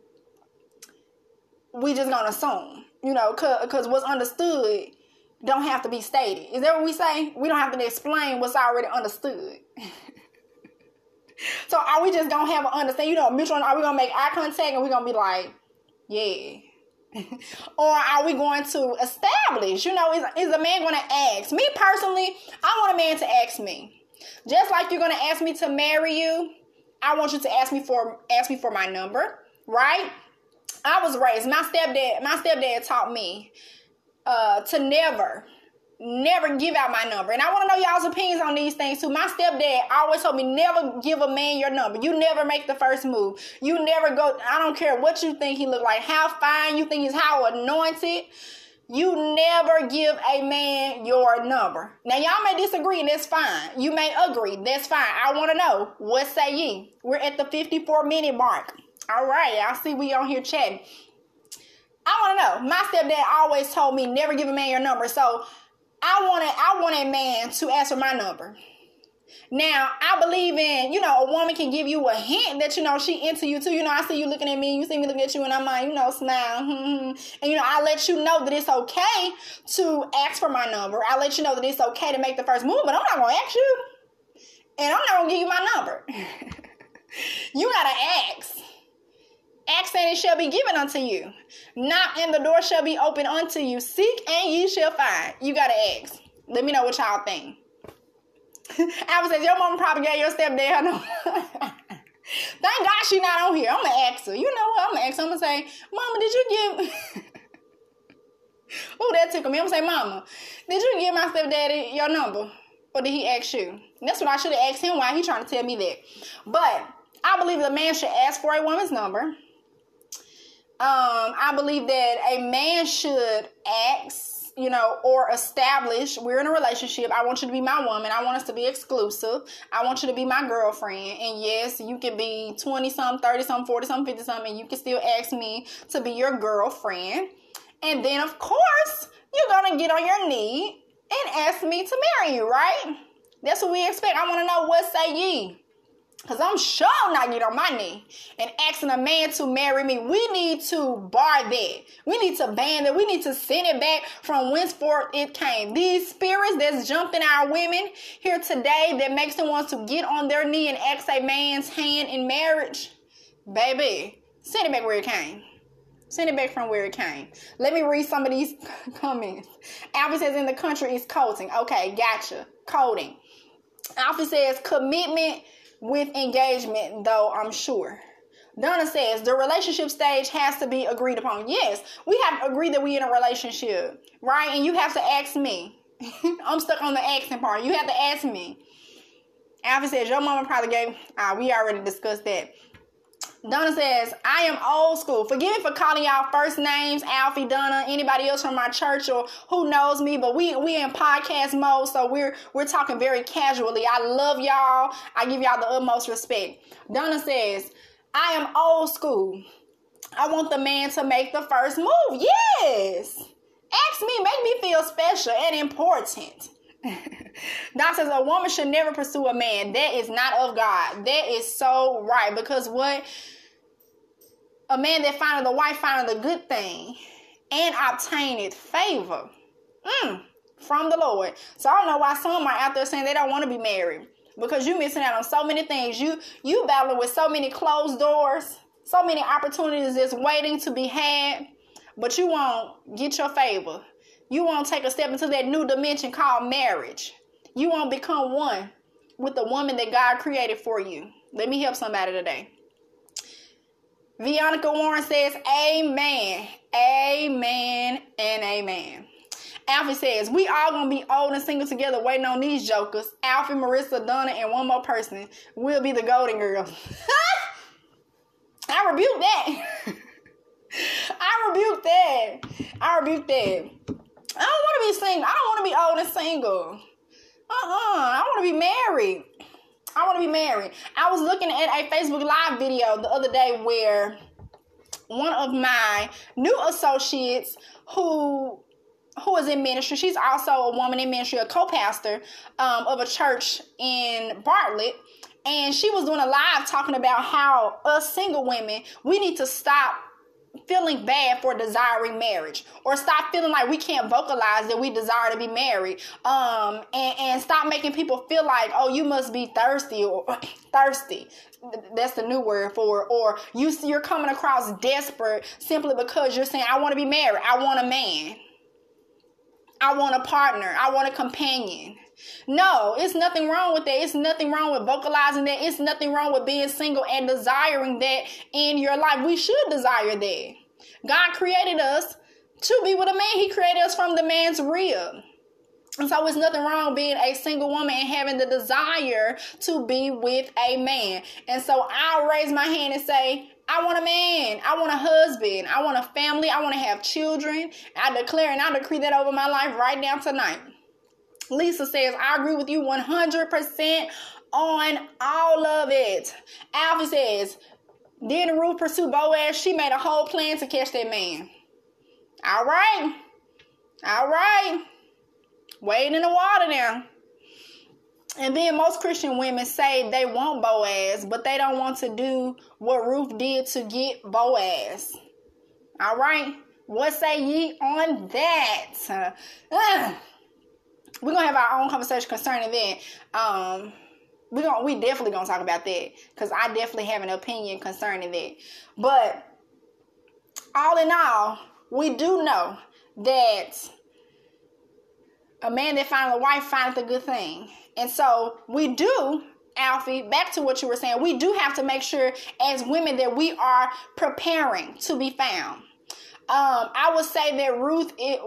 we just to assume, you know, cause, because what's understood don't have to be stated. Is that what we say? We don't have to explain what's already understood. so are we just gonna have an understanding? You know, mutual. Are we gonna make eye contact and we gonna be like, yeah? or are we going to establish? You know, is is a man gonna ask me personally? I want a man to ask me, just like you're gonna ask me to marry you. I want you to ask me for ask me for my number, right? I was raised. My stepdad, my stepdad taught me uh, to never never give out my number. And I want to know y'all's opinions on these things too. My stepdad always told me never give a man your number. You never make the first move. You never go. I don't care what you think he look like, how fine you think he's, how anointed. You never give a man your number. Now y'all may disagree and that's fine. You may agree. That's fine. I want to know what say ye. We're at the 54 minute mark. All right. I see we on here chatting. I want to know. My stepdad always told me never give a man your number. So I wanted I want a man to ask for my number. Now, I believe in, you know, a woman can give you a hint that, you know, she into you too. You know, I see you looking at me, you see me looking at you, and I'm like, you know, smile. and, you know, I let you know that it's okay to ask for my number. I let you know that it's okay to make the first move, but I'm not going to ask you. And I'm not going to give you my number. you got to ask. Ask and it shall be given unto you. Knock and the door shall be open unto you. Seek and ye shall find. You got to ask. Let me know what y'all think. Albert says, Your mom probably gave your stepdad number. Thank God she not on here. I'm gonna ask her. You know what? I'm gonna ask her. I'm gonna say, Mama, did you give Oh, that took me. I'm gonna say, Mama, did you give my stepdaddy your number? Or did he ask you? That's what I should have asked him why he trying to tell me that. But I believe the man should ask for a woman's number. Um, I believe that a man should ask you know, or establish we're in a relationship. I want you to be my woman. I want us to be exclusive. I want you to be my girlfriend. And yes, you can be 20 some, 30 some, 40 some, 50 some, and you can still ask me to be your girlfriend. And then, of course, you're going to get on your knee and ask me to marry you, right? That's what we expect. I want to know what say ye. Because I'm sure not get on my knee and asking a man to marry me. We need to bar that. We need to ban it. We need to send it back from whenceforth it came. These spirits that's jumped in our women here today that makes them want to get on their knee and ask a man's hand in marriage. Baby, send it back where it came. Send it back from where it came. Let me read some of these comments. Alfie says in the country is coding. Okay, gotcha. Coding. Alfie says commitment with engagement, though, I'm sure. Donna says the relationship stage has to be agreed upon. Yes, we have to agree that we're in a relationship, right? And you have to ask me. I'm stuck on the asking part. You have to ask me. Alfie says your mama probably gave. Ah, we already discussed that. Donna says, I am old school. Forgive me for calling y'all first names, Alfie, Donna, anybody else from my church or who knows me, but we we in podcast mode, so we're we're talking very casually. I love y'all. I give y'all the utmost respect. Donna says, I am old school. I want the man to make the first move. Yes. Ask me, make me feel special and important. God says a woman should never pursue a man. That is not of God. That is so right. Because what a man that findeth the wife findeth the good thing and obtaineth favor mm, from the Lord. So I don't know why some are out there saying they don't want to be married. Because you're missing out on so many things. You you battling with so many closed doors, so many opportunities that's waiting to be had, but you won't get your favor. You won't take a step into that new dimension called marriage. You won't become one with the woman that God created for you. Let me help somebody today. Veronica Warren says, Amen, Amen, and Amen. Alfie says, We all gonna be old and single together waiting on these jokers. Alfie, Marissa, Donna, and one more person will be the Golden Girls. I rebuke that. I rebuke that. I rebuke that. I don't want to be single. I don't want to be old and single. Uh-uh. I want to be married. I want to be married. I was looking at a Facebook Live video the other day where one of my new associates who who is in ministry, she's also a woman in ministry, a co-pastor um, of a church in Bartlett. And she was doing a live talking about how us single women, we need to stop feeling bad for desiring marriage or stop feeling like we can't vocalize that we desire to be married um and, and stop making people feel like oh you must be thirsty or thirsty that's the new word for it. or you you're coming across desperate simply because you're saying i want to be married i want a man i want a partner i want a companion no, it's nothing wrong with that. It's nothing wrong with vocalizing that. It's nothing wrong with being single and desiring that in your life. We should desire that. God created us to be with a man. He created us from the man's rib. And so it's nothing wrong being a single woman and having the desire to be with a man. And so I'll raise my hand and say, I want a man. I want a husband. I want a family. I want to have children. I declare and I decree that over my life right now tonight. Lisa says, I agree with you 100% on all of it. Alfie says, then Ruth pursued Boaz. She made a whole plan to catch that man. All right. All right. Wade in the water now. And then most Christian women say they want Boaz, but they don't want to do what Ruth did to get Boaz. All right? What say ye on that? Uh, we're gonna have our own conversation concerning that. Um, we going we definitely gonna talk about that because I definitely have an opinion concerning that. But all in all, we do know that a man that finds a wife finds a good thing. And so we do, Alfie, back to what you were saying, we do have to make sure as women that we are preparing to be found. Um, I would say that Ruth it